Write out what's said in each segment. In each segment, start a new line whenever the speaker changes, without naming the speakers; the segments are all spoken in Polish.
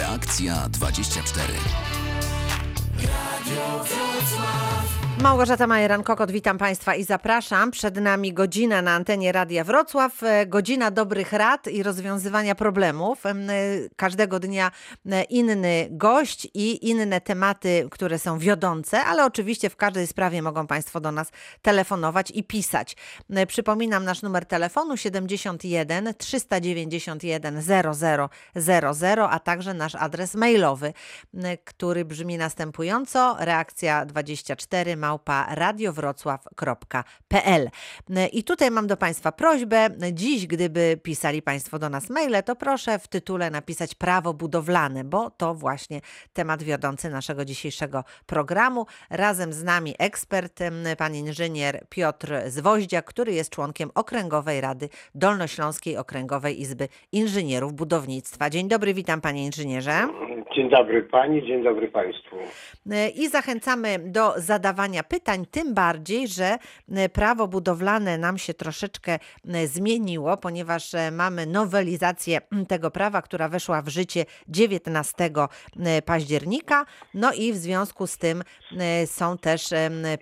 Reakcja 24. Radio
Wrocław. Małgorzata Majeran-Kokot, witam Państwa i zapraszam. Przed nami godzina na antenie Radia Wrocław, e, godzina dobrych rad i rozwiązywania problemów. E, każdego dnia e, inny gość i inne tematy, które są wiodące, ale oczywiście w każdej sprawie mogą Państwo do nas telefonować i pisać. Przypominam nasz numer telefonu 71 391 0000, a także nasz adres mailowy, który brzmi następująco reakcja 24 małpa radiowrocław.pl. I tutaj mam do Państwa prośbę. Dziś, gdyby pisali Państwo do nas maile, to proszę w tytule napisać prawo budowlane, bo to właśnie temat wiodący naszego dzisiejszego programu. Razem z nami ekspert, pan inżynier Piotr Zwoździak, który jest członkiem Okręgowej Rady Dolnośląskiej Okręgowej Izby Inżynierów Budownictwa. Dzień dobry, witam panie inżynierze.
Dzień dobry pani, dzień dobry państwu.
I zachęcamy do zadawania pytań, tym bardziej, że e, prawo budowlane nam się troszeczkę e, zmieniło, ponieważ e, mamy nowelizację tego prawa, która weszła w życie 19 października. No i w związku z tym są też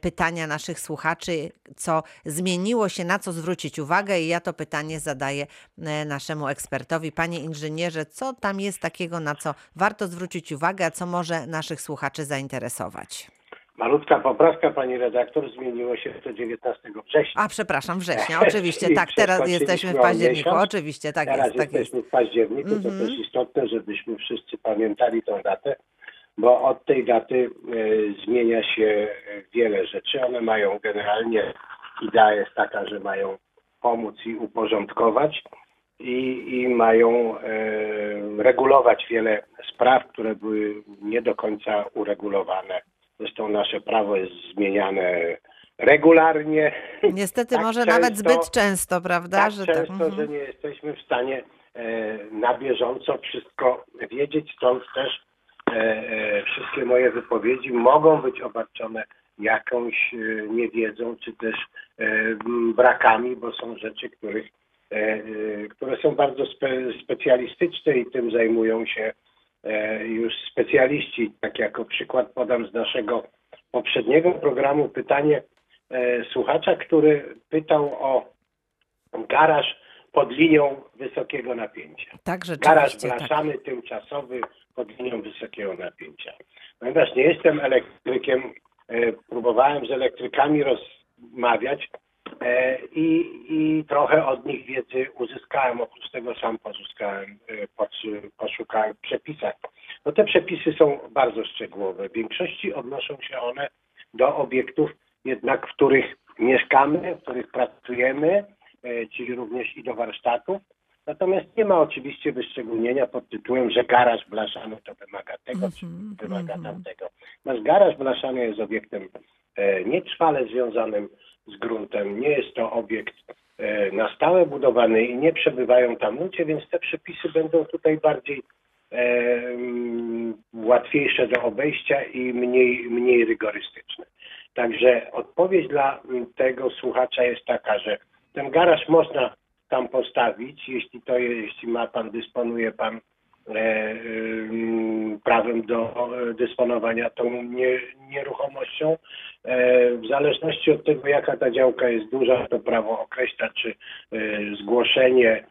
pytania naszych słuchaczy, co zmieniło się, na co zwrócić uwagę i ja to pytanie zadaję naszemu ekspertowi. Panie inżynierze, co tam jest takiego, na co warto zwrócić uwagę, a co może naszych słuchaczy zainteresować?
Malutka poprawka, pani redaktor, zmieniło się to 19 września.
A przepraszam, września, oczywiście, tak, teraz jesteśmy w październiku, oczywiście, tak
teraz
jest. Tak
jesteśmy
jest.
w październiku, mm -hmm. to mhm. też istotne, żebyśmy wszyscy pamiętali tę datę, bo od tej daty y, zmienia się wiele rzeczy. One mają generalnie, idea jest taka, że mają pomóc i uporządkować i, i mają y, regulować wiele spraw, które były nie do końca uregulowane Zresztą nasze prawo jest zmieniane regularnie.
Niestety tak może często, nawet zbyt często, prawda?
Tak że często, tak. że nie jesteśmy w stanie e, na bieżąco wszystko wiedzieć, stąd też e, e, wszystkie moje wypowiedzi mogą być obarczone jakąś niewiedzą, czy też brakami, bo są rzeczy, których, które są bardzo spe, specjalistyczne i tym zajmują się już specjaliści, tak jako przykład podam z naszego poprzedniego programu pytanie e, słuchacza, który pytał o garaż pod linią wysokiego napięcia.
Tak,
Garaż blaszany, tak. tymczasowy pod linią wysokiego napięcia. Ponieważ nie jestem elektrykiem, e, próbowałem z elektrykami rozmawiać, E, I, I trochę od nich wiedzy uzyskałem, oprócz tego sam pozyskałem, e, poszukałem w przepisach. No te przepisy są bardzo szczegółowe. W większości odnoszą się one do obiektów jednak, w których mieszkamy, w których pracujemy, e, czyli również i do warsztatów. Natomiast nie ma oczywiście wyszczególnienia pod tytułem, że garaż blaszany to wymaga tego, czy mhm, wymaga mhm. tamtego. Nasz garaż blaszany jest obiektem nietrwale związanym z gruntem. Nie jest to obiekt e, na stałe budowany i nie przebywają tam ludzie, więc te przepisy będą tutaj bardziej e, łatwiejsze do obejścia i mniej, mniej rygorystyczne. Także odpowiedź dla tego słuchacza jest taka, że ten garaż można tam postawić, jeśli to jest, jeśli ma pan, dysponuje pan prawem do dysponowania tą nie, nieruchomością. E, w zależności od tego, jaka ta działka jest duża, to prawo określa, czy e, zgłoszenie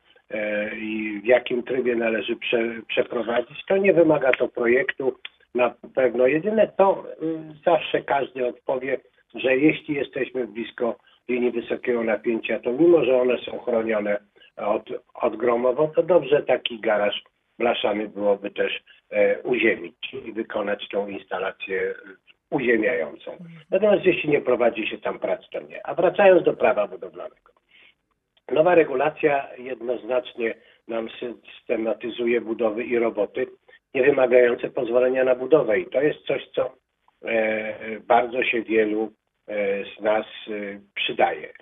i w jakim trybie należy prze, przeprowadzić. To nie wymaga to projektu na pewno. Jedyne to zawsze każdy odpowie, że jeśli jesteśmy blisko linii wysokiego napięcia, to mimo, że one są chronione od, odgromowo, to dobrze taki garaż blaszany byłoby też e, uziemić i wykonać tą instalację uziemiającą. Natomiast jeśli nie prowadzi się tam prac, to nie. A wracając do prawa budowlanego. Nowa regulacja jednoznacznie nam systematyzuje budowy i roboty nie wymagające pozwolenia na budowę i to jest coś, co e, bardzo się wielu e, z nas przydaje.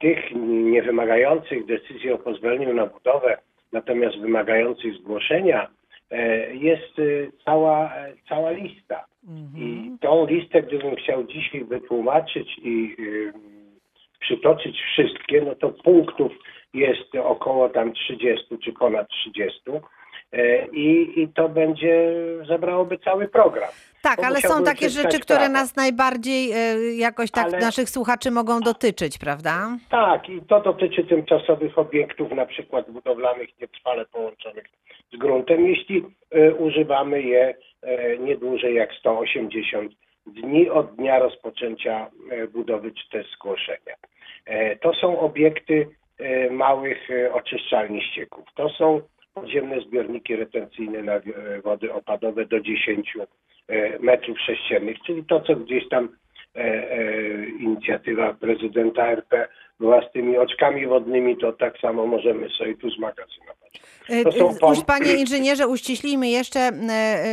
Tych nie wymagających decyzji o pozwoleniu na budowę natomiast wymagających zgłoszenia e, jest e, cała, e, cała lista. Mhm. I tą listę, gdybym chciał dzisiaj wytłumaczyć i przytoczyć wszystkie, no to punktów jest około tam 30 czy ponad 30. E, I, I to będzie, zabrałoby cały program.
Tak, ale są takie rzeczy, które
prawo.
nas najbardziej e, jakoś tak
Ale-
naszych słuchaczy mogą dotyczyć, prawda?
Tak, i to dotyczy tymczasowych obiektów, na przykład budowlanych nietrwale połączonych z gruntem, jeśli e, używamy je nie dłużej jak 180 dni od dnia rozpoczęcia budowy czy też zgłoszenia. To są obiekty małych oczyszczalni ścieków. To są podziemne zbiorniki retencyjne na e, wody opadowe do 10 e, metrów sześciennych, czyli to, co gdzieś tam e, inicjatywa prezydenta RP była z tymi oczkami wodnymi, to tak samo możemy sobie tu zmagazynować.
E,
są
e, uś- Panie inżynierze, uściślijmy jeszcze, e,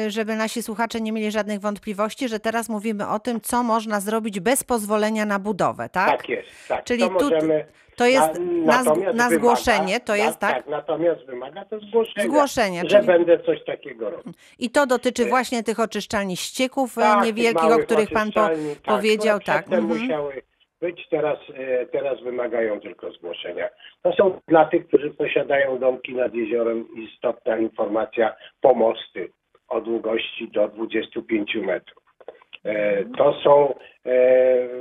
e, żeby nasi słuchacze nie mieli żadnych wątpliwości, że teraz mówimy o tym, co można zrobić bez pozwolenia na budowę, tak?
Tak, jest, tak.
Czyli
to
tu-
możemy,
to jest na na
wymaga-
zgłoszenie, to jest, tak?
natomiast wymaga to zgłoszenia,
Zgłoszenie,
że
czyli-
będę coś takiego robił.
I to dotyczy właśnie tych oczyszczalni ścieków e,
Tak,
niewielkich, o których pan po,
tak,
powiedział, tak.
Przedtem
mhm.
musiały być, teraz, e, teraz wymagają tylko zgłoszenia. To są dla tych, którzy posiadają domki nad jeziorem istotna informacja pomosty o długości do 25 metrów. E, To są e,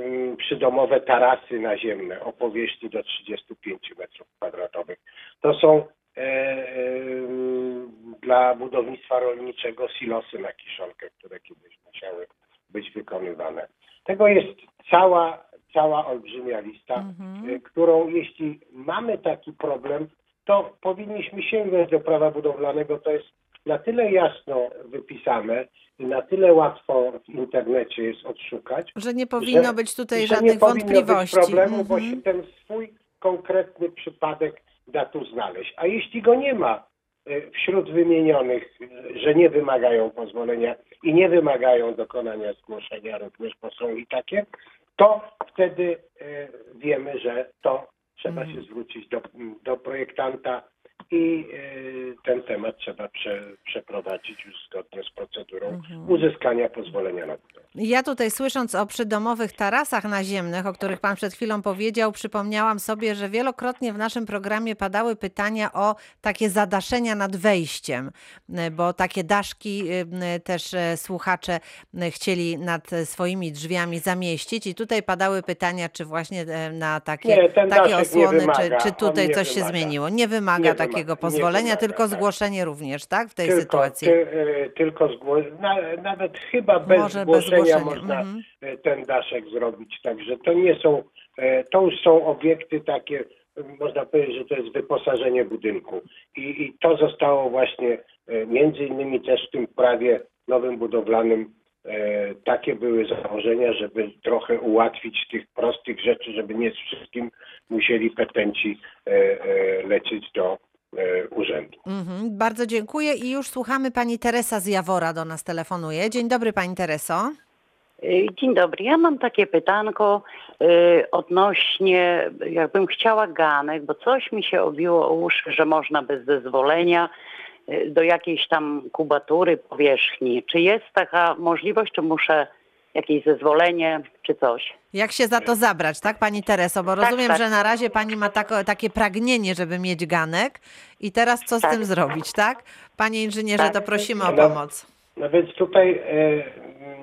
mm, przydomowe tarasy naziemne o powierzchni do 35 metrów kwadratowych. To są e, dla budownictwa rolniczego silosy na kiszonkę, które kiedyś musiały być wykonywane. Tego jest cała, cała olbrzymia lista,
Mhm.
e, którą jeśli mamy taki problem, to powinniśmy sięgnąć do prawa budowlanego. To jest na tyle jasno wypisane i na tyle łatwo w internecie jest odszukać,
Że nie powinno
że-
być tutaj
że
żadnych
nie powinno
wątpliwości.
Być problemu, bo
Mhm.
się ten swój konkretny przypadek da tu znaleźć. A jeśli go nie ma y, wśród wymienionych, y, że nie wymagają pozwolenia i nie wymagają dokonania zgłoszenia również, bo są i takie, to wtedy y, wiemy, że to trzeba
Mhm.
się zwrócić do, do projektanta i y, ten temat trzeba prze, przeprowadzić już zgodnie z procedurą
Mhm.
uzyskania pozwolenia na budowę.
Ja tutaj słysząc o przydomowych tarasach naziemnych, o których Pan przed chwilą powiedział, przypomniałam sobie, że wielokrotnie w naszym programie padały pytania o takie zadaszenia nad wejściem, bo takie daszki y, y, też słuchacze chcieli nad swoimi drzwiami zamieścić i tutaj padały pytania, czy właśnie na takie,
Nie,
takie osłony, czy, czy tutaj coś się
wymaga.
zmieniło. Nie wymaga
Nie wymaga,
takiego pozwolenia,
wymaga,
tylko
tak.
zgłoszenie również, tak? W tej
tylko,
sytuacji.
Ty, e, tylko zgło... na, nawet chyba bez
Może bez
zgłoszenia
zgłoszenia,
można
mhm.
e, ten daszek zrobić. Także to nie są, e, to już są obiekty takie, można powiedzieć, że to jest wyposażenie budynku. I, i to zostało właśnie między innymi też w tym prawie nowym budowlanym takie były założenia, żeby trochę ułatwić tych prostych rzeczy, żeby nie z wszystkim musieli petenci lecieć do urzędu.
Mhm, bardzo dziękuję i już słuchamy pani Teresa z Jawora do nas telefonuje. Dzień dobry pani Tereso.
Y, Dzień dobry. Ja mam takie pytanko y, odnośnie, jakbym chciała ganek, bo coś mi się obiło o uszy, że można bez zezwolenia y, do jakiejś tam kubatury powierzchni. Czy jest taka możliwość, czy muszę jakieś zezwolenie, czy coś?
Jak się za to zabrać, tak pani Tereso? Bo
Tak,
rozumiem,
tak.
że na razie pani ma tako, takie pragnienie, żeby mieć ganek i teraz co z
Tak.
tym zrobić, tak? Panie inżynierze,
Tak.
to prosimy o
No.
pomoc.
No więc tutaj e,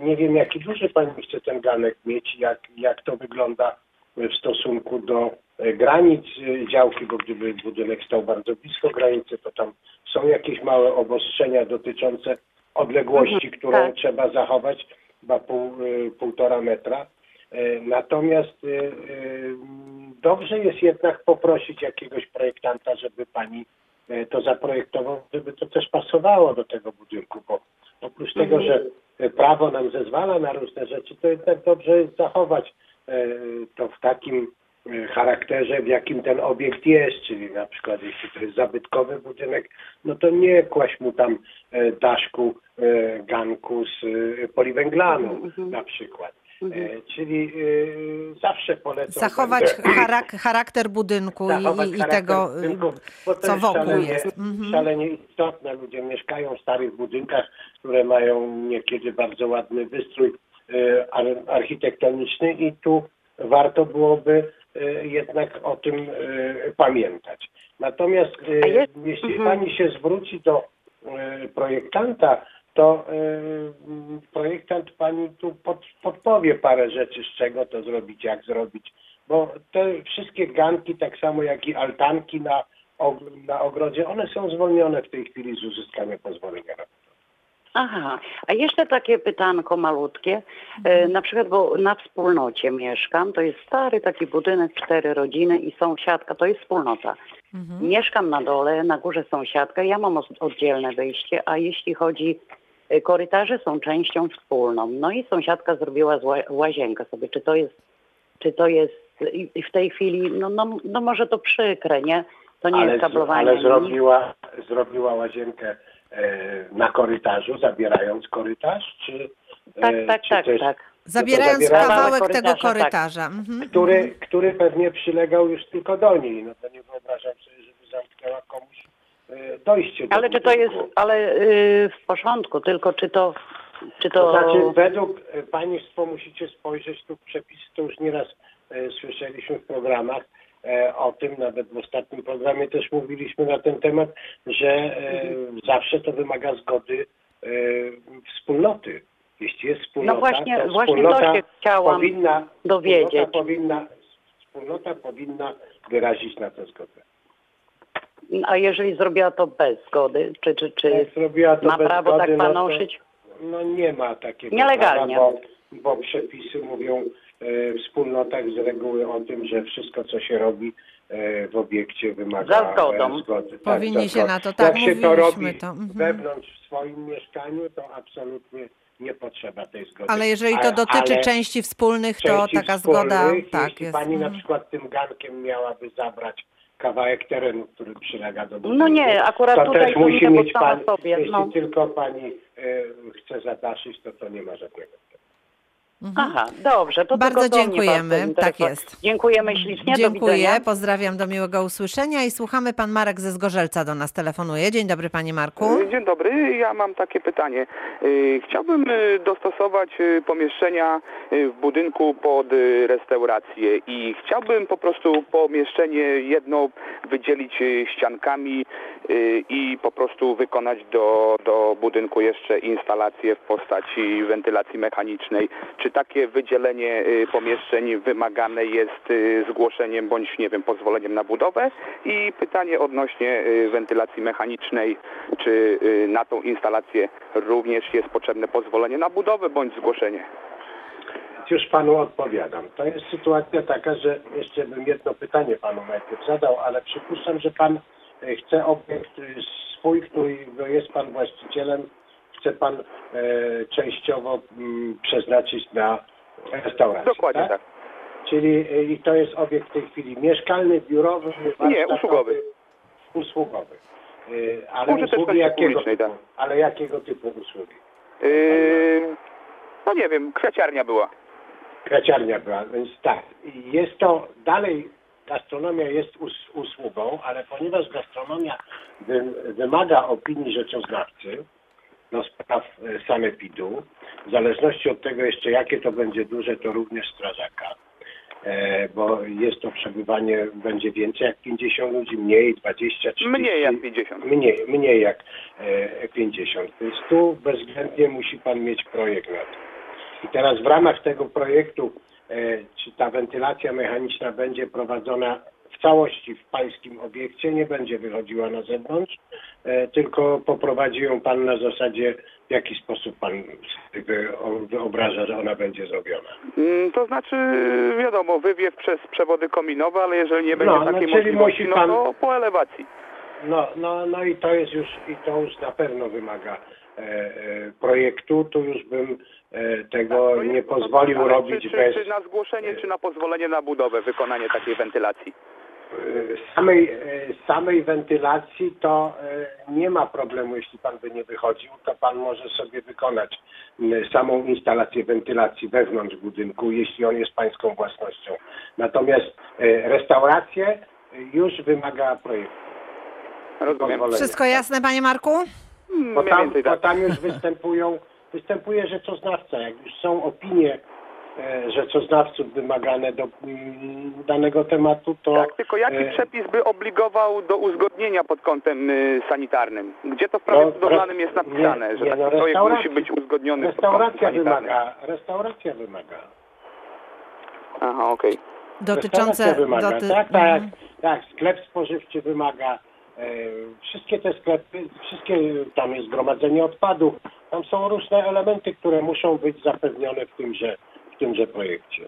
nie wiem, jaki duży pani chce ten ganek mieć, jak, jak to wygląda w stosunku do e, granic e, działki, bo gdyby budynek stał bardzo blisko granicy, to tam są jakieś małe obostrzenia dotyczące odległości,
Mhm,
którą
tak.
trzeba zachować, chyba pół, e, półtora metra. E, Natomiast e, dobrze jest jednak poprosić jakiegoś projektanta, żeby pani to zaprojektował, żeby to też pasowało do tego budynku, bo oprócz tego, że e, prawo nam zezwala na różne rzeczy, to jednak dobrze jest zachować to w takim charakterze, w jakim ten obiekt jest, czyli na przykład jeśli to jest zabytkowy budynek, no to nie kłaść mu tam e, daszku, e, ganku z e, poliwęglanu
Mhm.
na przykład.
Mhm.
E, Czyli zawsze polecam
Zachować charak, charakter budynku i,
zachować
i, i
charakter
tego,
budynku, bo to
co wokół
szalenie,
jest. Mhm.
szalenie istotne. Ludzie mieszkają w starych budynkach, które mają niekiedy bardzo ładny wystrój ar- architektoniczny i tu warto byłoby jednak o tym e, pamiętać. Natomiast
jest-
jeśli
mhm.
pani się zwróci do projektanta, to projektant pani tu pod, podpowie parę rzeczy, z czego to zrobić, jak zrobić. Bo te wszystkie ganki, tak samo jak i altanki na, na ogrodzie, one są zwolnione w tej chwili z uzyskania pozwolenia na
Aha, a jeszcze takie pytanko malutkie. E, na przykład, bo na wspólnocie mieszkam, to jest stary taki budynek, cztery rodziny i sąsiadka, to jest wspólnota. Mieszkam na dole, na górze sąsiadka, ja mam oddzielne wyjście, a jeśli chodzi, e, korytarze są częścią wspólną. No i sąsiadka zrobiła łazienkę sobie. Czy to jest, czy to jest i w tej chwili, no, no, no może to przykre, nie? To nie
ale,
jest kablowanie.
ale zrobiła, zrobiła łazienkę na korytarzu, zabierając korytarz, czy...
Tak,
e,
tak,
czy
tak,
też-
tak.
Zabierając kawałek tego
korytarza, tak.
korytarza. Mhm.
który, który pewnie przylegał już tylko do niej. No to nie wyobrażam sobie, żeby zamknęła komuś e, dojście do
Ale czy to jest,
budynku.
ale yy, w porządku, tylko czy to, czy to...
To znaczy według e, państwo musicie spojrzeć tu przepisy, to już nieraz e, słyszeliśmy w programach e, o tym, nawet w ostatnim programie też mówiliśmy na ten temat, że e, zawsze to wymaga zgody e, wspólnoty. Jeśli jest wspólnota,
No właśnie-
to
właśnie to
wspólnota
się chciałam
powinna,
dowiedzieć.
Wspólnota powinna, wspólnota powinna wyrazić na to zgodę.
A jeżeli zrobiła to bez zgody, czy, czy, czy ma prawo
zgody,
tak
no to-
panoszyć?
No nie ma takiego
Nielegalnie.
prawa, bo, bo przepisy mówią e, wspólnotach z reguły o tym, że wszystko co się robi e, w obiekcie wymaga
Za zgodą.
e, zgody.
Powinni
za
się
zgodą.
na to- tak,
Jak się to robi
to, mhm.
wewnątrz w swoim mieszkaniu, to absolutnie nie potrzeba tej zgody.
Ale jeżeli to dotyczy
ale
części wspólnych, to
części
taka zgoda tak
jeśli
jest.
pani na
Mhm.
przykład tym gankiem miałaby zabrać kawałek terenu, który przylega do budynku.
No nie, akurat
to
tutaj
też musi mieć pan,
sobie,
jeśli
no.
tylko pani e, chce zadaszyć, to to nie ma żadnego.
Aha, dobrze, to
Bardzo
tylko do mnie
dziękujemy, tak jest.
Dziękujemy ślicznie, do
Dziękuję,
widzenia.
pozdrawiam, do miłego usłyszenia i słuchamy. Pan Marek ze Zgorzelca do nas telefonuje. Dzień dobry, panie Marku.
Dzień dobry, ja mam takie pytanie. Y, Chciałbym y, dostosować y, pomieszczenia y, w budynku pod y, restaurację i chciałbym po prostu pomieszczenie jedno wydzielić y, ściankami y, i po prostu wykonać do, do budynku jeszcze instalację w postaci wentylacji mechanicznej. Czy takie wydzielenie y, pomieszczeń wymagane jest y, zgłoszeniem bądź nie wiem pozwoleniem na budowę? I pytanie odnośnie y, wentylacji mechanicznej, czy na tą instalację również jest potrzebne pozwolenie na budowę bądź zgłoszenie?
Już panu odpowiadam. To jest sytuacja taka, że jeszcze bym jedno pytanie panu najpierw zadał, ale przypuszczam, że pan chce obiekt swój, który jest pan właścicielem, chce pan e, częściowo mm, przeznaczyć na restaurację.
Dokładnie tak.
Czyli e, i to jest obiekt w tej chwili mieszkalny, biurowy, warsztatowy,
usługowy.
Usługowy. E, Ale usługi jakiego
publicznej,
typu?
tak.
Ale jakiego typu usługi?
Yy, no nie wiem, kwiaciarnia była.
Kraciarnia była, więc tak. Jest to dalej, gastronomia jest us, usługą, ale ponieważ gastronomia wy, wymaga opinii rzeczoznawcy do spraw e, sanepidu, w zależności od tego jeszcze jakie to będzie duże, to również strażaka, e, bo jest to przebywanie, będzie więcej jak 50 ludzi, mniej, 20, 30.
Mniej jak 50.
Mniej, mniej jak e, 50. Więc tu bezwzględnie musi Pan mieć projekt na to. I teraz w ramach tego projektu, e, czy ta wentylacja mechaniczna będzie prowadzona w całości w pańskim obiekcie, nie będzie wychodziła na zewnątrz, e, tylko poprowadzi ją Pan na zasadzie, w jaki sposób Pan wyobraża, że ona będzie zrobiona.
Mm, To znaczy, wiadomo, wywiew przez przewody kominowe, ale jeżeli nie będzie
No, no,
takiej
czyli
możliwości,
pan-
no to po elewacji.
No, no, no i to jest już, i to już na pewno wymaga e, e, projektu, tu już bym tego
Tak,
nie pozwolił robić
czy, czy,
bez
Czy na zgłoszenie, czy na pozwolenie na budowę, wykonanie takiej wentylacji?
Samej, e, samej wentylacji, to e, nie ma problemu, jeśli pan by nie wychodził, to pan może sobie wykonać samą instalację wentylacji wewnątrz budynku, jeśli on jest pańską własnością. Natomiast e, restaurację już wymaga projektu.
Rozumiem.
pozwolenia.
Wszystko jasne, panie Marku?
Bo tam,
więcej
bo
tak.
tam już występują, występuje rzeczoznawca. Jak już są opinie rzeczoznawców wymagane do mm, danego tematu, to
Tak, tylko jaki
e,
przepis by obligował do uzgodnienia pod kątem y, sanitarnym? Gdzie to w prawie
No,
budowlanym jest napisane,
nie,
że
nie,
taki
no,
projekt
restauracja-
musi być uzgodniony pod kątem
restauracja wymaga, restauracja wymaga.
Aha, okej.
Dotyczące...
Restauracja wymaga,
doty-
tak, tak,
Mhm.
tak, sklep spożywczy wymaga, e, wszystkie te sklepy, wszystkie, tam jest zgromadzenie odpadów, tam są różne elementy, które muszą być zapewnione w tymże, w tymże projekcie.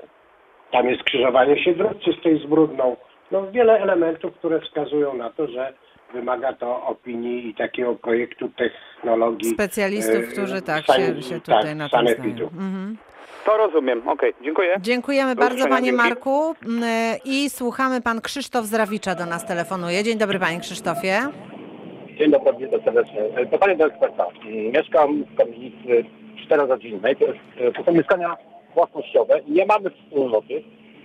Tam jest skrzyżowanie się dróg czystej z brudną, no wiele elementów, które wskazują na to, że wymaga to opinii i takiego projektu technologii.
Specjalistów,
e,
którzy tak
sani-
się, się tutaj
tak,
na tym znają. Mhm.
To rozumiem, okej, dziękuję.
Dziękujemy
Do
bardzo panie
dzięki.
Marku Mm, i słuchamy pan Krzysztof z Rawicza do nas telefonuje. Dzień dobry panie Krzysztofie.
Dzień dobry, witam serdecznie. E, Pytanie do eksperta. Mm, Mieszkam w kamienicy czterorodzinnej. To, jest, e, to są mieszkania własnościowe i nie mamy wspólnoty.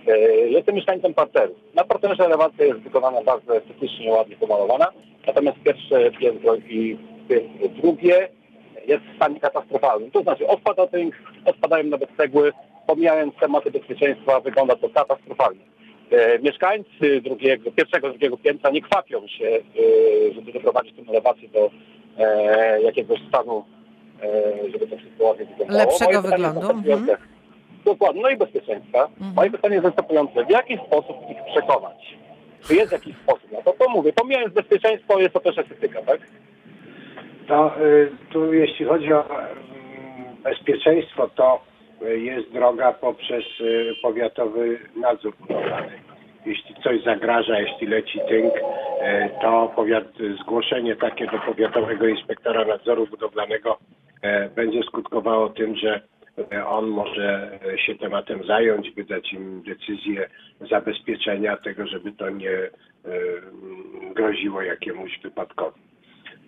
E, Jestem mieszkańcem parteru. Na parterze elewacja jest wykonana bardzo estetycznie, ładnie pomalowana. Natomiast pierwsze piętro i drugie jest w stanie katastrofalnym. To znaczy odpada tynk, odpadają nawet cegły. Pomijając tematy bezpieczeństwa, wygląda to katastrofalnie. E, Mieszkańcy drugiego, pierwszego, drugiego piętra nie kwapią się, e, żeby doprowadzić tę elewację do jakiegoś stanu, żeby to wszystko ładnie wyglądało.
Lepszego wyglądu,
następujące. Dokładnie, no i bezpieczeństwa.
Mhm.
Moje pytanie jest następujące. W jaki sposób ich przekonać? Czy jest jakiś sposób na to? To mówię, pomijając bezpieczeństwo, jest to też estetyka, tak?
To y, tu jeśli chodzi o mm, bezpieczeństwo, to y, jest droga poprzez y, powiatowy nadzór budowlany. Jeśli coś zagraża, jeśli leci tynk, to powiat, zgłoszenie takie do powiatowego inspektora nadzoru budowlanego będzie skutkowało tym, że on może się tematem zająć, wydać im decyzję zabezpieczenia tego, żeby to nie y, groziło jakiemuś wypadkowi.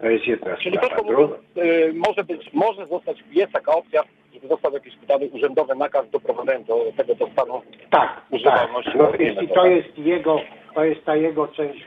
To jest jedna
Czyli
sprawa.
mówiąc, y, może być, może zostać, jest taka opcja, żeby został jakiś wydany urzędowy nakaz doprowadzenia do tego do stanu
Tak, tak.
używalności.
No, jeśli to jest jego, to jest ta jego część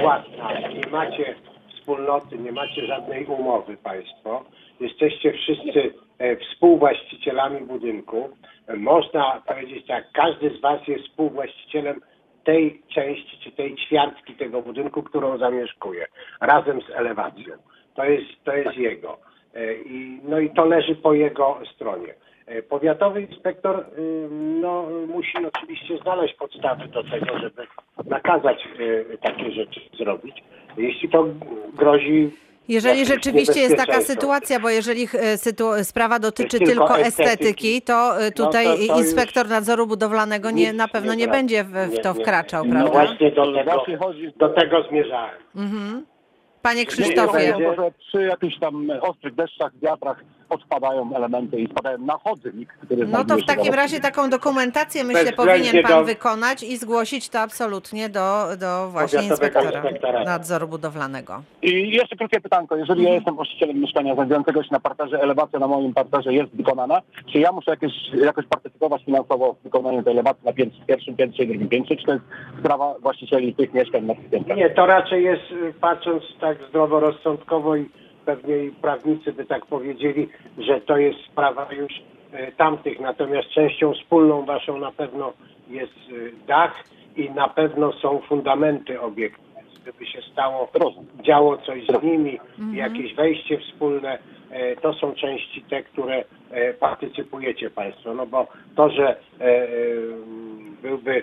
własna, nie macie wspólnoty, nie macie żadnej umowy państwo, jesteście wszyscy e, współwłaścicielami budynku, e, można powiedzieć tak, każdy z was jest współwłaścicielem tej części, czy tej ćwiartki tego budynku, którą zamieszkuje, razem z elewacją. To jest, to jest jego. E, I, no i to leży po jego stronie. E, Powiatowy inspektor y, no, musi oczywiście znaleźć podstawy do tego, żeby nakazać y, takie rzeczy zrobić. Jeśli to grozi.
Jeżeli rzeczywiście jest taka sytuacja, bo jeżeli e, sytu- sprawa dotyczy
tylko
tylko
estetyki,
estetyki, to e, tutaj
no to- to
inspektor nadzoru budowlanego nie, na pewno nie
wradzi.
będzie w, w
Nie,
to
nie.
wkraczał,
No
prawda?
właśnie do tego, do tego zmierzałem.
Mhm. Panie
Nie,
Krzysztofie,
przy jakichś tam ostrych deszczach, wiatrach odpadają elementy i spadają na chodnik, który
no to w takim
na
razie taką dokumentację myślę
Bezwzględnie
powinien pan
do-
wykonać i zgłosić to absolutnie do, do właśnie inspektora
inspektora.
nadzoru budowlanego.
I jeszcze krótkie pytanko. Jeżeli
Mhm.
ja jestem właścicielem mieszkania znajdującego się na parterze, elewacja na moim parterze jest wykonana, czy ja muszę jakieś, jakoś partycypować finansowo w wykonaniu tej elewacji na pierwszym piętrze i drugim piętrze, czy to jest sprawa właścicieli tych mieszkań na tych piętrach?
Nie, to raczej jest, y, patrząc tak zdroworozsądkowo i pewnie i prawnicy by tak powiedzieli, że to jest sprawa już y, tamtych. Natomiast częścią wspólną waszą na pewno jest y, dach i na pewno są fundamenty obiektu. Więc Gdyby się stało, działo coś z nimi, jakieś wejście wspólne, e, to są części te, które e, partycypujecie Państwo. No bo to, że e, e, byłby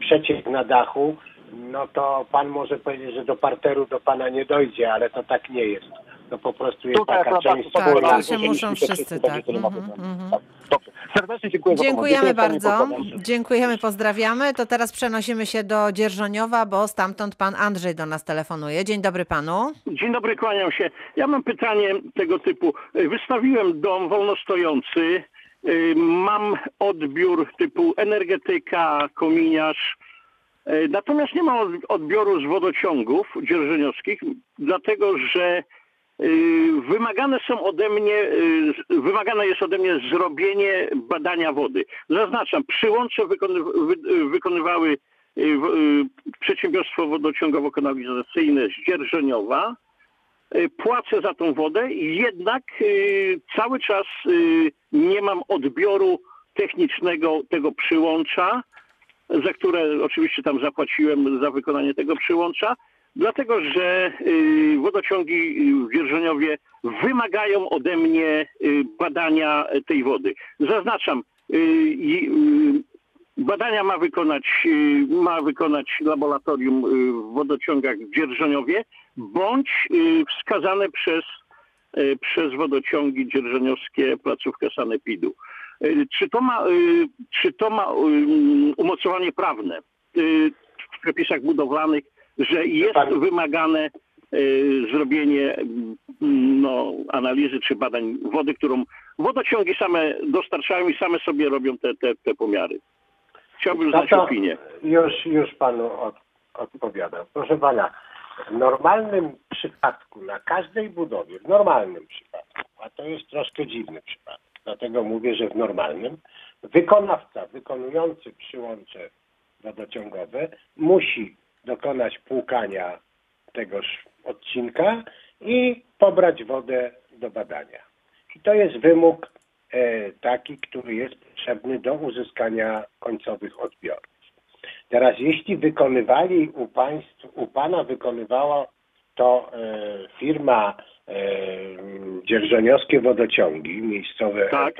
przeciek na dachu, no to Pan może powiedzieć, że do parteru do Pana nie dojdzie, ale to tak nie jest. To po prostu jest
Tutaj
taka część
Tak,
wspólna.
się
razem,
muszą wszyscy,
się
tak.
Tak, Dobrze. Serdecznie dziękuję.
Dziękujemy bardzo. Dziękujemy, pozdrawiamy. To teraz przenosimy się do Dzierżoniowa, bo stamtąd pan Andrzej do nas telefonuje. Dzień dobry panu.
Dzień dobry, kłaniam się. Ja mam pytanie tego typu. Wystawiłem dom wolnostojący. Mam odbiór typu energetyka, kominiarz. Y, Natomiast nie od- odbioru z wodociągów dzierżoniowskich, dlatego że y, wymagane są ode mnie, z- wymagane jest ode mnie zrobienie badania wody. Zaznaczam, przyłącze wykony, wy, wykonywały przedsiębiorstwo wodociągowo-kanalizacyjne z Płacę za tą wodę, jednak cały czas nie mam odbioru technicznego tego przyłącza, za które oczywiście tam zapłaciłem za wykonanie tego przyłącza, dlatego że y, wodociągi w wymagają ode mnie y, badania tej wody. Zaznaczam, y, Badania ma wykonać, ma wykonać laboratorium w wodociągach w Dzierżoniowie, bądź wskazane przez, przez wodociągi dzierżoniowskie placówkę Sanepidu. Y, Czy to ma, y, czy to ma y, umocowanie prawne w przepisach budowlanych, że jest wymagane zrobienie mm, no, analizy czy badań wody, którą wodociągi same dostarczają i same sobie robią te, te, te pomiary. Chciałbym
No
znać
to
opinię.
Już, już panu od, odpowiadam. Proszę pana, w normalnym przypadku, na każdej budowie, w normalnym przypadku, a to jest troszkę dziwny przypadek, dlatego mówię, że w normalnym, wykonawca wykonujący przyłącze wodociągowe musi dokonać płukania tegoż odcinka i pobrać wodę do badania. I to jest wymóg e, taki, który jest potrzebny do uzyskania końcowych odbiorów. Teraz jeśli wykonywali u państw, u pana wykonywała to e, firma Dzierżoniowskie Wodociągi, miejscowe
Tak,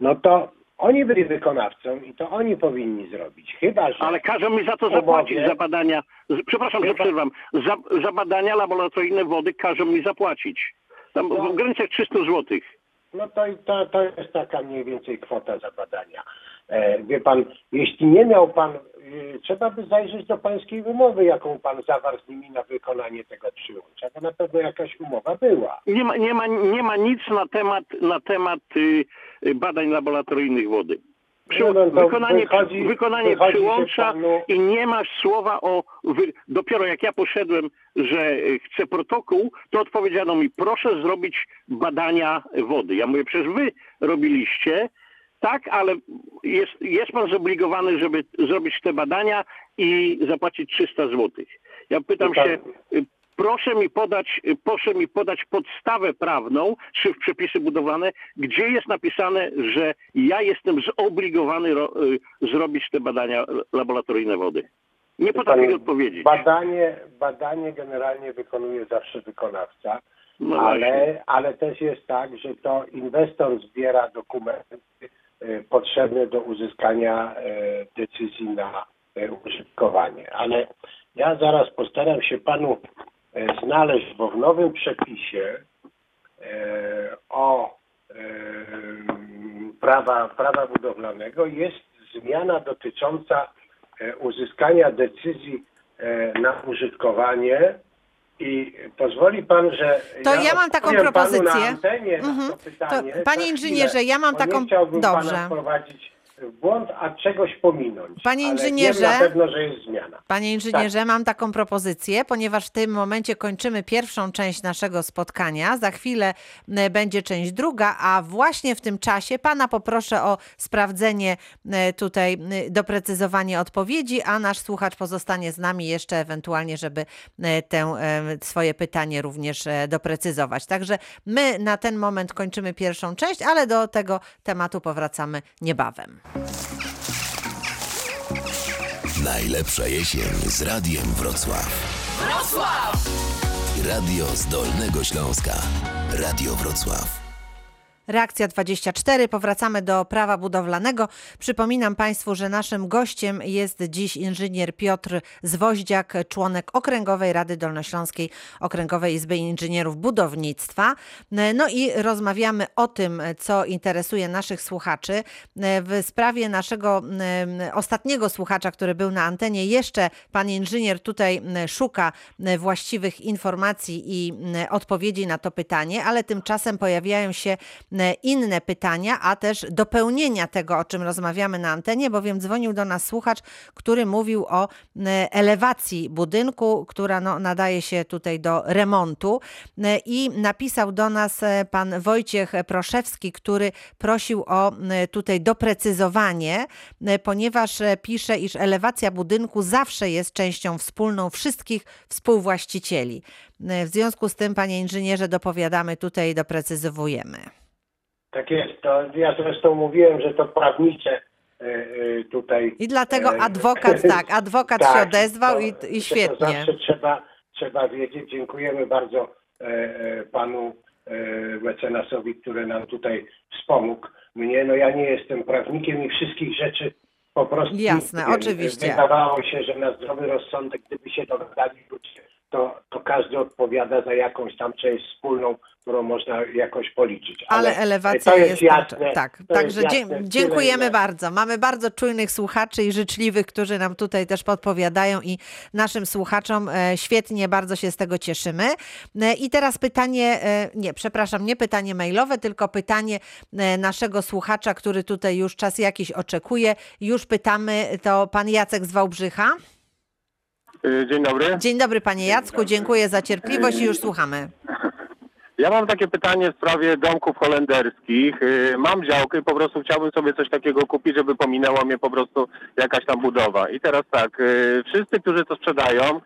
no to oni byli wykonawcą i to oni powinni zrobić. Chyba, że
Ale każą mi za to zapłacić, za badania, przepraszam, że
Chyba-
przerwam, za, za badania laboratoryjne wody każą mi zapłacić. Tam
No.
w granicach 300 zł.
No to, to, to jest taka mniej więcej kwota za badania. E, wie pan, jeśli nie miał pan, e, trzeba by zajrzeć do pańskiej umowy, jaką pan zawarł z nimi na wykonanie tego przyłącza, bo na pewno jakaś umowa była.
Nie ma, nie ma, nie ma nic na temat, na temat y, y, badań laboratoryjnych wody. Przy, wykonanie
wychodzi-
wykonanie
wychodzi,
przyłącza
panu-
i nie ma słowa o... Wy, dopiero jak ja poszedłem, że y, chcę protokół, to odpowiedziano mi, proszę zrobić badania wody. Ja mówię, przecież wy robiliście, tak, ale jest, jest pan zobligowany, żeby zrobić te badania i zapłacić 300 zł. Ja pytam
No tak.
się, proszę mi podać, y, proszę mi podać podstawę prawną, czy w przepisy budowlane, gdzie jest napisane, że ja jestem zobligowany ro, y, zrobić te badania laboratoryjne wody. Nie potrafię mi odpowiedzieć.
Badanie, badanie generalnie wykonuje zawsze wykonawca,
No
ale, ale też jest tak, że to inwestor zbiera dokumenty e, potrzebne do uzyskania e, decyzji na użytkowanie. Ale ja zaraz postaram się panu znaleźć, bo w nowym przepisie e, o e, prawa, prawa budowlanego jest zmiana dotycząca e, uzyskania decyzji e, na użytkowanie i pozwoli pan, że
To ja mam taką propozycję.
antenie
Mhm.
to pytanie.
To, panie inżynierze,
chwilę,
ja mam taką- dobrze.
Błąd, a czegoś pominąć.
Panie
ale
inżynierze-
Wiem na pewno, że jest zmiana.
Panie inżynierze,
Tak.
mam taką propozycję, ponieważ w tym momencie kończymy pierwszą część naszego spotkania. Za chwilę będzie część druga, a właśnie w tym czasie pana poproszę o sprawdzenie tutaj doprecyzowanie odpowiedzi, a nasz słuchacz pozostanie z nami jeszcze ewentualnie, żeby tę swoje pytanie również e, doprecyzować. Także my na ten moment kończymy pierwszą część, ale do tego tematu powracamy niebawem.
Najlepsza jesień z Radiem Wrocław. Wrocław! Radio z Dolnego Śląska. Radio Wrocław.
Reakcja 24. Powracamy do prawa budowlanego. Przypominam Państwu, że naszym gościem jest dziś inżynier Piotr Zwoździak, członek Okręgowej Rady Dolnośląskiej Okręgowej Izby Inżynierów Budownictwa. No i rozmawiamy o tym, co interesuje naszych słuchaczy. W sprawie naszego ostatniego słuchacza, który był na antenie, jeszcze pan inżynier tutaj szuka właściwych informacji i odpowiedzi na to pytanie, ale tymczasem pojawiają się inne pytania, a też dopełnienia tego, o czym rozmawiamy na antenie, bowiem dzwonił do nas słuchacz, który mówił o m, elewacji budynku, która no, nadaje się tutaj do remontu M, i napisał do nas e, pan Wojciech Proszewski, który prosił o tutaj doprecyzowanie, ponieważ e, pisze, iż elewacja budynku zawsze jest częścią wspólną wszystkich współwłaścicieli. W związku z tym, panie inżynierze, dopowiadamy tutaj i doprecyzowujemy.
Tak jest. To ja zresztą mówiłem, że to prawnicze e, e, tutaj.
I dlatego
e,
adwokat, tak, adwokat się
tak,
odezwał
to-
i,
to
i świetnie.
zawsze trzeba, trzeba wiedzieć. Dziękujemy bardzo panu mecenasowi, który nam tutaj wspomógł. Mnie, no ja nie jestem prawnikiem i wszystkich rzeczy po prostu
Jasne,
nie
oczywiście.
Wydawało się, że na zdrowy rozsądek, gdyby się dogadali ludzie, to, to każdy odpowiada za jakąś tam część wspólną, którą można jakoś policzyć.
Ale elewacja
to
jest,
jest jasne.
tak. Także
jasne.
Dziękujemy bardzo. Mamy bardzo czujnych słuchaczy i życzliwych, którzy nam tutaj też podpowiadają i naszym słuchaczom e, świetnie, bardzo się z tego cieszymy. E, I teraz pytanie, e, nie, przepraszam, nie pytanie mailowe, tylko pytanie naszego słuchacza, który tutaj już czas jakiś oczekuje. Już pytamy, to pan Jacek z Wałbrzycha.
Y, Dzień dobry.
Dzień dobry panie Jacku, dziękuję za cierpliwość i już słuchamy.
Ja mam takie pytanie w sprawie domków holenderskich. Y, Mam działkę i po prostu chciałbym sobie coś takiego kupić, żeby pominęła mnie po prostu jakaś tam budowa. I teraz tak, y, wszyscy, którzy to sprzedają,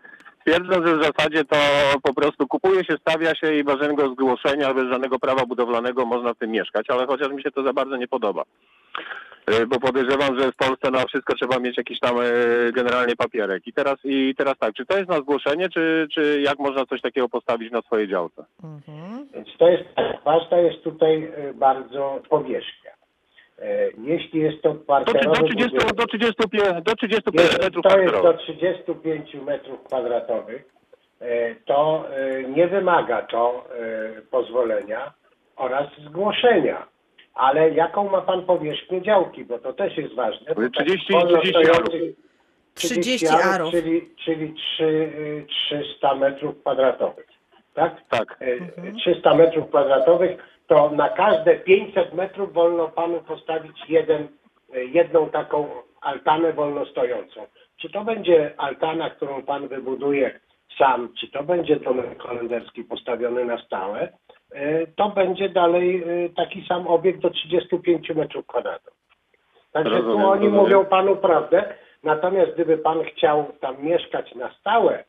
twierdzą, że w zasadzie to po prostu kupuje się, stawia się i bez żadnego zgłoszenia, bez żadnego prawa budowlanego można w tym mieszkać, ale chociaż mi się to za bardzo nie podoba. Y, Bo podejrzewam, że w Polsce na wszystko trzeba mieć jakiś tam y, generalnie papierek. I teraz, I teraz tak, czy to jest na zgłoszenie, czy, czy jak można coś takiego postawić na swojej działce?
Mhm.
Więc to jest ważna jest tutaj e, bardzo powierzchnia. E, Jeśli jest to
Do,
parterowy
do, 30,
budynek,
do, 35, do 35
jest,
metrów
to jest do
kwadratowych.
35 metrów kwadratowych, e, to e, nie wymaga to e, pozwolenia oraz zgłoszenia. Ale jaką ma pan powierzchnię działki, bo to też jest ważne. bo tak
30
wolno
30
stojący-
30
arów,
arów.
Czyli, czyli 3, y, 300 metrów kwadratowych. Tak?
Tak.
E, 300 metrów kwadratowych, to na każde 500 metrów wolno panu postawić jeden, e, jedną taką altanę wolno stojącą. Czy to będzie altana, którą pan wybuduje sam, czy to będzie domek holenderski postawiony na stałe, to będzie dalej e, taki sam obiekt do 35 metrów kwadratowych. Także
Rozumiem,
tu oni
rozumiem.
mówią panu prawdę, natomiast gdyby pan chciał tam mieszkać na stałe,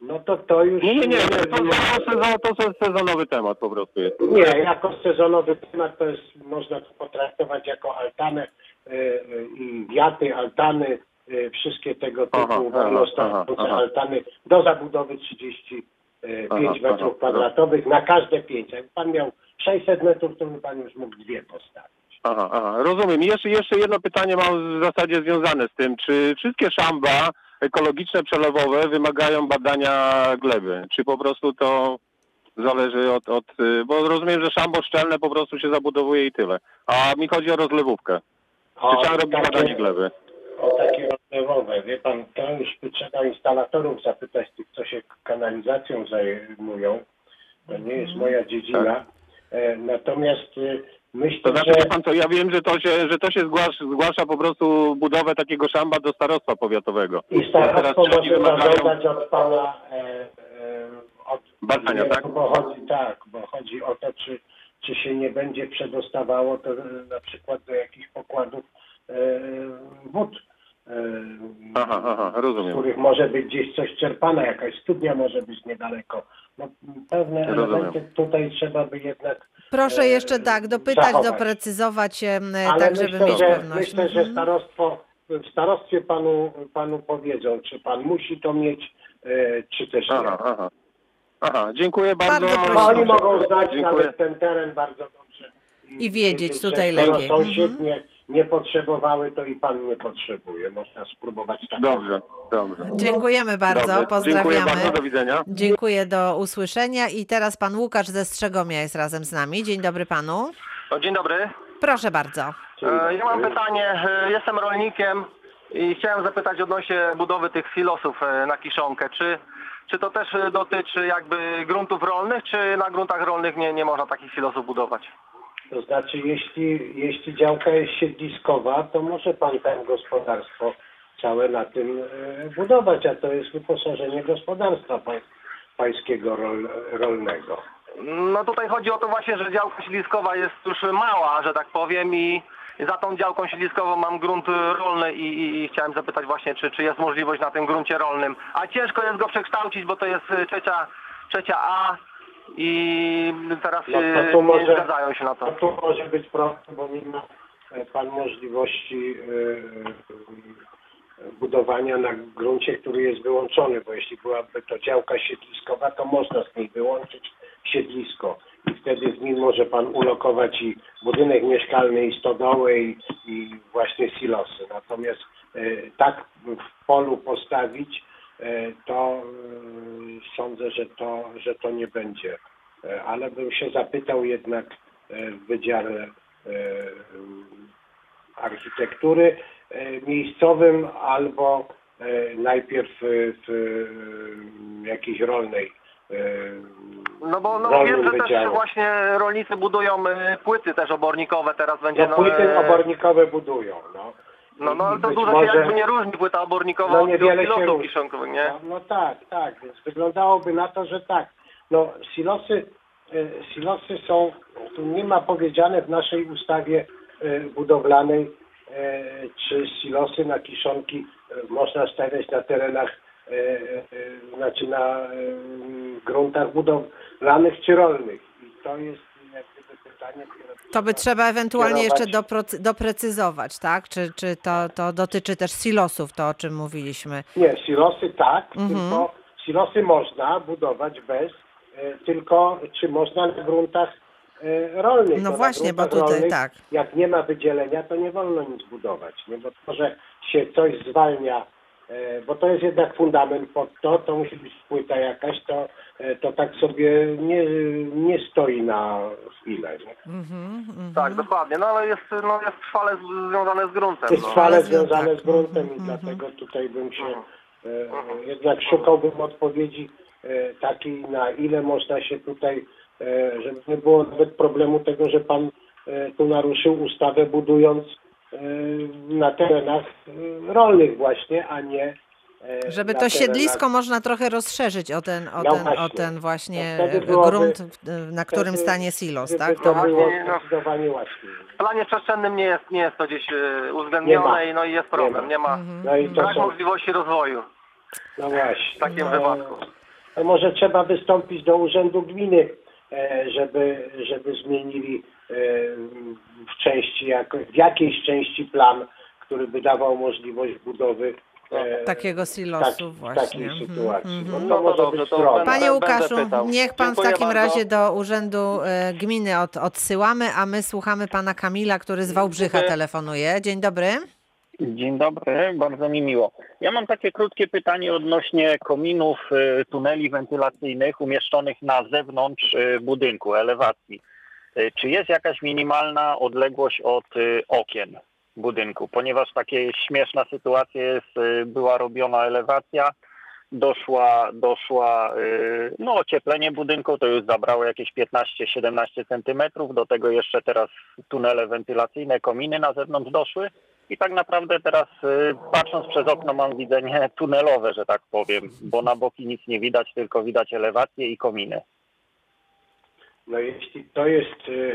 no to to już...
Nie, nie, nie, to, to, sezon, to jest sezonowy temat po prostu jest.
Nie, jako sezonowy temat to jest, można to potraktować jako altanę y, i wiaty, altany, wszystkie tego typu
Aha, aha, aha,
altany do zabudowy 35
Aha,
metrów
aha,
kwadratowych na każde 5. Jak pan miał 600 metrów, to by pan już mógł dwie postawić.
Aha, aha, rozumiem. Jeszcze, jeszcze jedno pytanie mam w zasadzie związane z tym. Czy wszystkie szamba ekologiczne, przelewowe wymagają badania gleby? Czy po prostu to zależy od, od... y, Bo rozumiem, że szambo szczelne po prostu się zabudowuje i tyle. A mi chodzi o rozlewówkę. Czy trzeba robić badanie gleby?
O takie rozlewowe, wie pan, to już trzeba instalatorów zapytać, tych, co się kanalizacją zajmują. To nie jest moja dziedzina. E, natomiast y, myślę,
To znaczy,
że...
pan co, ja wiem, że to się, że to się zgłasza, zgłasza po prostu budowę takiego szamba do starostwa powiatowego.
I starostwo
oni
może
wymagają...
od pana e, e, od
Badania, tak?
Bo chodzi, tak, bo chodzi o to, czy, czy się nie będzie przedostawało to e, na przykład do jakichś pokładów e, wód, e,
Aha, aha,
z
rozumiem.
których może być gdzieś coś czerpane, jakaś studnia może być niedaleko. No, pewne
Rozumiem.
elementy tutaj trzeba by jednak
Proszę
e,
jeszcze tak dopytać,
zachować.
doprecyzować,
Ale
tak żeby
myślę,
mieć
że,
pewność.
myślę, że
Mhm.
starostwo, w starostwie panu, panu powiedzą, czy pan musi to mieć, e, czy też nie.
Aha, aha. Aha, dziękuję bardzo.
Bardzo.
Bo oni mogą znać
Dziękuję.
nawet ten teren bardzo dobrze.
I wiedzieć tutaj lepiej. Mhm.
Nie potrzebowały, to i pan nie potrzebuje. Można spróbować tak.
Dobrze, dobrze.
Dziękujemy bardzo,
Dobrze.
pozdrawiamy.
Dziękuję bardzo, do widzenia.
Dziękuję do usłyszenia i teraz pan Łukasz ze Strzegomia jest razem z nami. Dzień dobry panu.
O, Dzień dobry.
Proszę bardzo.
E, Ja mam pytanie. E, Jestem rolnikiem i chciałem zapytać odnośnie budowy tych silosów e, na kiszonkę. Czy, czy to też dotyczy jakby gruntów rolnych, czy na gruntach rolnych nie, nie można takich silosów budować?
To znaczy, jeśli, jeśli działka jest siedliskowa, to może pan tam gospodarstwo całe na tym e, budować, a to jest wyposażenie gospodarstwa pań, pańskiego rol, rolnego.
No tutaj chodzi o to właśnie, że działka siedliskowa jest już mała, że tak powiem i za tą działką siedliskową mam grunt rolny i, i, i chciałem zapytać właśnie, czy, czy jest możliwość na tym gruncie rolnym. A ciężko jest go przekształcić, bo to jest y, trzecia, trzecia A i teraz
No
się
to tu może-
nie zgadzają się na
No
to.
tu może być problem, bo nie ma e, pan możliwości e, e, budowania na gruncie, który jest wyłączony, bo jeśli byłaby to działka siedliskowa, to można z niej wyłączyć siedlisko i wtedy w nim może pan ulokować i budynek mieszkalny, i stodołę, i, i właśnie silosy. Natomiast tak w polu postawić, to e, sądzę, że to, że to nie będzie. E, Ale bym się zapytał jednak e, w Wydziale e, Architektury e, miejscowym albo e, najpierw w, jakiejś rolnej e,
No bo no, wiem, że też
wydziale.
właśnie rolnicy budują płyty też obornikowe, teraz będzie
No płyty
e,
obornikowe budują, no.
No, no ale to dużo
może-
się jakby nie różni płyta obornikowa
No
od
niewiele
pilotów
różni.
kiszonkowych, nie?
No, no tak, tak, więc wyglądałoby na to, że tak. No silosy, e, silosy są, tu nie ma powiedziane w naszej ustawie e, budowlanej, e, czy silosy na kiszonki można stawiać na terenach, znaczy na gruntach budowlanych czy rolnych. I to jest
To by trzeba ewentualnie jeszcze doprecyzować, tak? Czy, czy to, to dotyczy też silosów, to o czym mówiliśmy?
Nie, silosy tak,
Mhm.
tylko silosy można budować bez, e, tylko czy można na gruntach e, rolnych.
No
na
właśnie, bo
gruntach
tutaj tak.
Jak nie ma wydzielenia, to nie wolno nic budować, nie? bo to, że się coś zwalnia, bo to jest jednak fundament pod to, to musi być płyta jakaś, to, e, to tak sobie nie, nie stoi na chwilę. Nie?
Mhm, mhm.
Tak, dokładnie, no ale jest, no, jest trwale z- związane z gruntem.
jest
No.
trwale
Ale z-
związane
tak.
z gruntem i
Mhm,
dlatego tutaj bym się e, jednak szukałbym odpowiedzi e, takiej, na ile można się tutaj, e, żeby nie było nawet problemu tego, że pan e, tu naruszył ustawę budując e, na terenach rolnych właśnie, a nie e,
Żeby to
terenach-
siedlisko można trochę rozszerzyć o ten, o
No
ten, o
właśnie.
ten właśnie
wtedy byłoby-
grunt, na którym
wtedy-
stanie silos, tak?
to
To,
było
no.
zdecydowanie łatwiej.
W planie przestrzennym nie jest, nie jest to gdzieś e, uwzględnione
Nie
i no i jest
Nie
problem,
ma.
nie ma,
Mhm.
No i to
brak
są,
możliwości rozwoju
no właśnie.
w takim
No,
wypadku.
To może trzeba wystąpić do Urzędu Gminy, e, żeby, żeby zmienili w części, jako, w jakiejś części plan, który by dawał możliwość budowy e,
Takiego silosu
tak-
właśnie.
takiej
Mhm,
sytuacji.
mhm.
No to
No dobrze,
Panie Łukaszu, niech pan w takim
bardzo.
razie do Urzędu e, Gminy od, odsyłamy, a my słuchamy pana Kamila, który z Wałbrzycha telefonuje. Dzień dobry.
Dzień dobry, bardzo mi miło. Ja mam takie krótkie pytanie odnośnie kominów, y, tuneli wentylacyjnych umieszczonych na zewnątrz budynku, elewacji. Y, Czy jest jakaś minimalna odległość od y, okien budynku? Ponieważ takie śmieszna sytuacja jest, y, była robiona elewacja, doszła, doszła no ocieplenie budynku, to już zabrało jakieś 15-17 centymetrów, do tego jeszcze teraz tunele wentylacyjne, kominy na zewnątrz doszły. I tak naprawdę teraz patrząc przez okno mam widzenie tunelowe, że tak powiem, bo na boki nic nie widać, tylko widać elewacje i kominy.
No jeśli to jest e,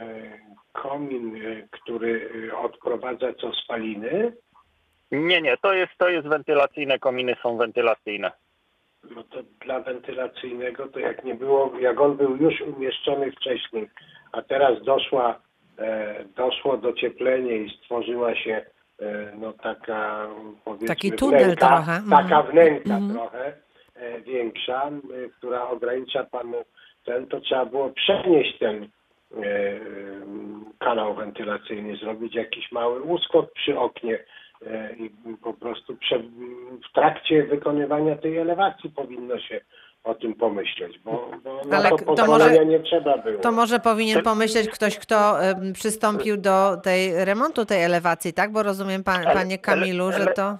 e, komin, e, który odprowadza co spaliny,
Nie, nie, to jest, to jest wentylacyjne, kominy są wentylacyjne.
no to dla wentylacyjnego to jak nie było, jak on był już umieszczony wcześniej, a teraz doszła, e, doszło docieplenie i stworzyła się e, no taka powiedzmy
Taki tunel
wnęka,
trochę. Mhm.
taka wnęka
Mhm.
trochę e, większa, e, która ogranicza pan ten, to trzeba było przenieść ten e, kanał wentylacyjny, zrobić jakiś mały uskok przy oknie e, i po prostu w trakcie wykonywania tej elewacji powinno się o tym pomyśleć, bo, bo na
Ale
to
to może-
nie trzeba było.
To może powinien pomyśleć ktoś, kto przystąpił do tej remontu tej elewacji, tak? Bo rozumiem, pan, panie Kamilu, że to...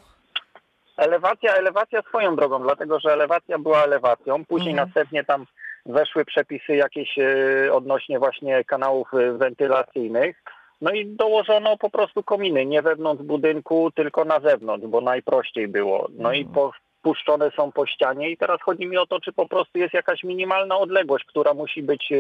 Elewacja, elewacja swoją drogą, dlatego że elewacja była elewacją, później
Mhm.
następnie tam weszły przepisy jakieś e, odnośnie właśnie kanałów e, wentylacyjnych. No i dołożono po prostu kominy, nie wewnątrz budynku, tylko na zewnątrz, bo najprościej było. No i po, puszczone są po ścianie i teraz chodzi mi o to, czy po prostu jest jakaś minimalna odległość, która musi być e,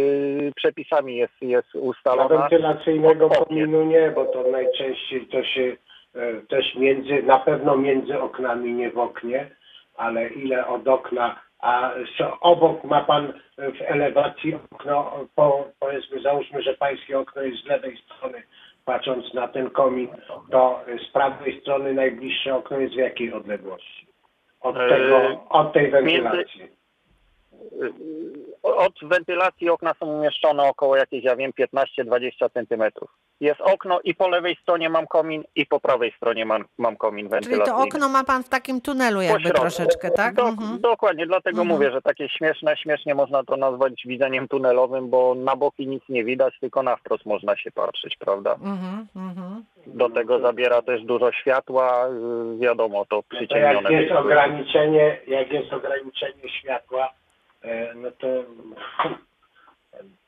przepisami jest, jest
Dla
ustalona.
wentylacyjnego
od okien.
kominu nie, bo to najczęściej to się e, też między, na pewno między oknami, nie w oknie, ale ile od okna a obok ma pan w elewacji okno, po, powiedzmy załóżmy, że pańskie okno jest z lewej strony, patrząc na ten komin, to z prawej strony najbliższe okno jest w jakiej odległości? Od,
Eee,
tego, od tej wentylacji.
Od wentylacji okna są umieszczone około jakieś, ja wiem, 15-20 centymetrów. Jest okno i po lewej stronie mam komin i po prawej stronie mam, mam komin
Czyli
wentylacyjny.
to okno ma pan w takim tunelu jakby troszeczkę, tak?
Do,
Mhm.
Dokładnie, dlatego
Mhm.
mówię, że takie śmieszne, śmiesznie można to nazwać widzeniem tunelowym, bo na boki nic nie widać, tylko na wprost można się patrzeć, prawda?
Mhm, mhm.
Do tego zabiera też dużo światła, y, wiadomo, to
No to jak
przyciemnione.
jest
jest.
ograniczenie, jak jest ograniczenie światła, e, no to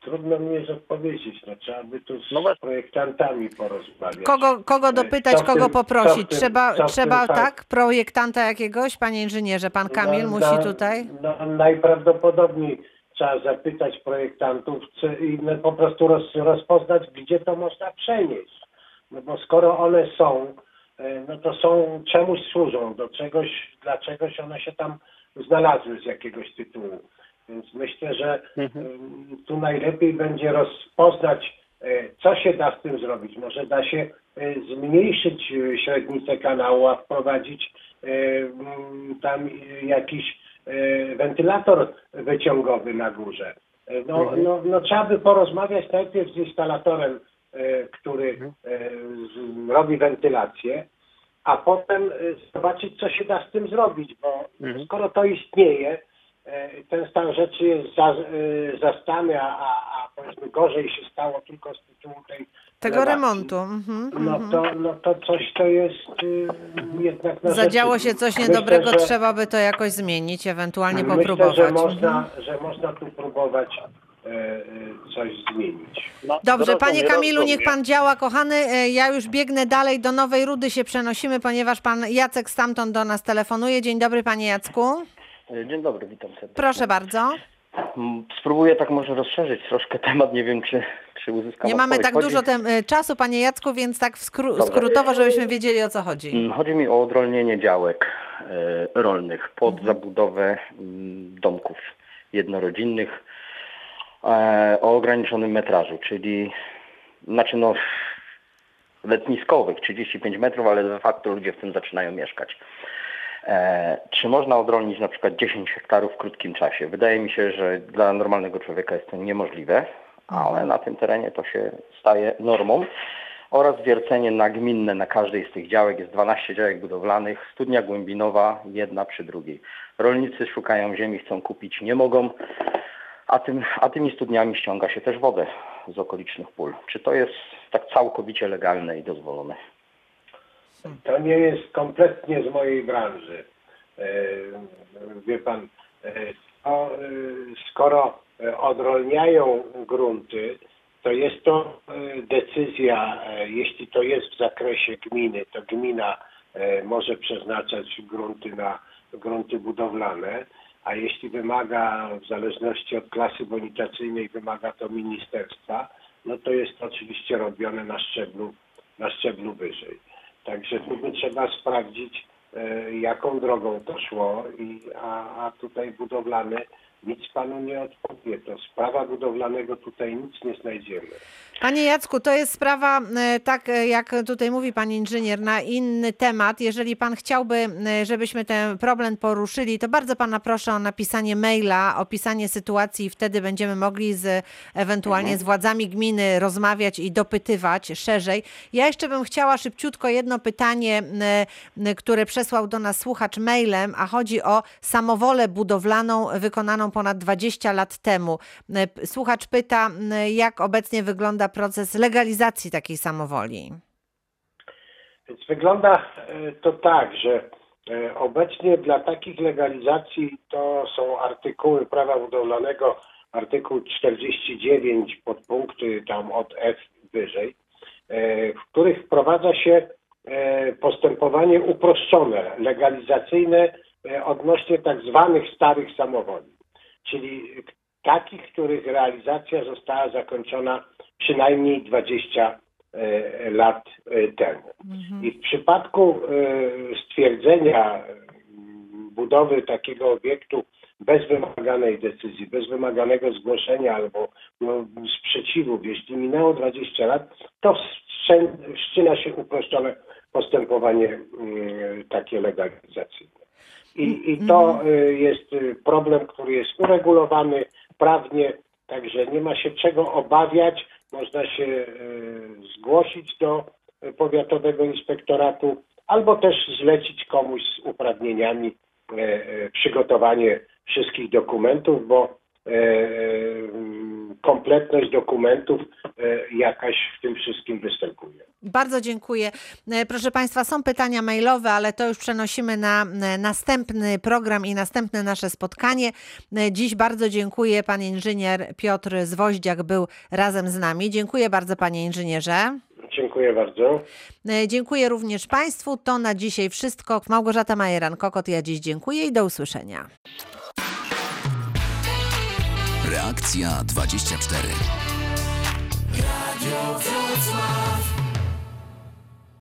trudno mi jest odpowiedzieć. No, trzeba by tu z
No
projektantami porozmawiać.
Kogo, kogo dopytać,
Co
kogo
tym-
poprosić?
tym-
trzeba,
co
trzeba
tym
tak? Projektanta jakiegoś, panie inżynierze, pan Kamil
No,
musi
no,
tutaj?
No, najprawdopodobniej trzeba zapytać projektantów czy, i no, po prostu roz, rozpoznać, gdzie to można przenieść. No bo skoro one są, e, no to są, czemuś służą, do czegoś, dla czegoś one się tam znalazły z jakiegoś tytułu. Więc myślę, że
Mhm.
tu najlepiej będzie rozpoznać, e, co się da z tym zrobić. Może da się e, zmniejszyć e, średnicę kanału, a wprowadzić tam jakiś wentylator wyciągowy na górze. No,
Mhm.
no, no trzeba by porozmawiać najpierw z instalatorem, który z, robi wentylację, a potem zobaczyć, co się da z tym zrobić, bo
Mhm.
skoro to istnieje, ten stan rzeczy jest za, e, zastany, a, a, powiedzmy gorzej się stało tylko z tytułu tej
Tego
elewacji,
remontu. Mhm,
No
mhm.
to, no to coś to jest y, jednak na
Zadziało
rzeczy.
się coś
Myślę,
niedobrego,
że-
trzeba by to jakoś zmienić, ewentualnie
Myślę,
popróbować.
że
Mhm.
można, że można tu próbować e, e, coś zmienić.
No,
Dobrze, panie Kamilu,
rozumiem.
niech pan działa, kochany. E, Ja już biegnę dalej, do Nowej Rudy się przenosimy, ponieważ pan Jacek stamtąd do nas telefonuje. Dzień dobry, panie Jacku.
Dzień dobry, witam serdecznie.
Proszę bardzo.
Mm, Spróbuję tak może rozszerzyć troszkę temat, nie wiem czy, czy uzyskam
Nie mamy
odpowiedź.
tak
chodzi,
dużo tem- e, czasu, panie Jacku, więc tak skró- skrótowo, żebyśmy wiedzieli o co chodzi.
Mm, Chodzi mi o odrolnienie działek e, rolnych pod
Mhm.
zabudowę mm, domków jednorodzinnych e, o ograniczonym metrażu, czyli znaczy no letniskowych 35 metrów, ale de facto ludzie w tym zaczynają mieszkać. E, czy można odrolnić na przykład 10 hektarów w krótkim czasie? Wydaje mi się, że dla normalnego człowieka jest to niemożliwe, ale na tym terenie to się staje normą. Oraz wiercenie nagminne na każdej z tych działek jest 12 działek budowlanych, studnia głębinowa jedna przy drugiej. Rolnicy szukają ziemi, chcą kupić, nie mogą, a, tym, a tymi studniami ściąga się też wodę z okolicznych pól. Czy to jest tak całkowicie legalne i dozwolone?
To nie jest kompletnie z mojej branży. E, Wie pan, e, e, skoro odrolniają grunty, to jest to decyzja, jeśli to jest w zakresie gminy, to gmina może przeznaczać grunty na grunty budowlane, a jeśli wymaga, w zależności od klasy bonitacyjnej, wymaga to ministerstwa, no to jest oczywiście robione na szczeblu, na szczeblu wyżej. Także tu by trzeba sprawdzić, e, jaką drogą to szło, i, a, a tutaj budowlany nic panu nie odpowie. To z prawa budowlanego tutaj nic nie znajdziemy.
Panie Jacku, to jest sprawa, e, tak e, jak tutaj mówi pan inżynier, na inny temat. Jeżeli pan chciałby, e, żebyśmy ten problem poruszyli, to bardzo pana proszę o napisanie maila, opisanie sytuacji i wtedy będziemy mogli z, ewentualnie z władzami gminy rozmawiać i dopytywać szerzej. Ja jeszcze bym chciała szybciutko jedno pytanie, które przesłał do nas słuchacz mailem, a chodzi o samowolę budowlaną wykonaną ponad 20 lat temu. E, Słuchacz pyta, jak obecnie wygląda proces legalizacji takiej samowoli.
Więc wygląda e, to tak, że e, obecnie dla takich legalizacji to są artykuły prawa budowlanego, artykuł 49 podpunkty tam od F wyżej, w których wprowadza się postępowanie uproszczone, legalizacyjne odnośnie tak zwanych starych samowoli, czyli takich, których realizacja została zakończona przynajmniej 20 e, lat e, temu. I w przypadku e, stwierdzenia e, budowy takiego obiektu bez wymaganej decyzji, bez wymaganego zgłoszenia albo no, sprzeciwów, jeśli minęło 20 lat, to wszczyna się uproszczone postępowanie mm, takie legalizacyjne. I, I to y, jest y, problem, który jest uregulowany prawnie, także nie ma się czego obawiać. Można się y, zgłosić do powiatowego inspektoratu albo też zlecić komuś z uprawnieniami przygotowanie wszystkich dokumentów, bo kompletność dokumentów e, jakaś w tym wszystkim występuje.
Bardzo dziękuję. E, Proszę Państwa, są pytania mailowe, ale to już przenosimy na e, następny program i następne nasze spotkanie. E, Dziś bardzo dziękuję. Pan inżynier Piotr Zwoździak był razem z nami. Dziękuję bardzo, panie inżynierze.
Dziękuję bardzo.
E, Dziękuję również Państwu. To na dzisiaj wszystko. Małgorzata Majeran-Kokot, ja dziś dziękuję i do usłyszenia.
Reakcja 24.
Radio Wrocław.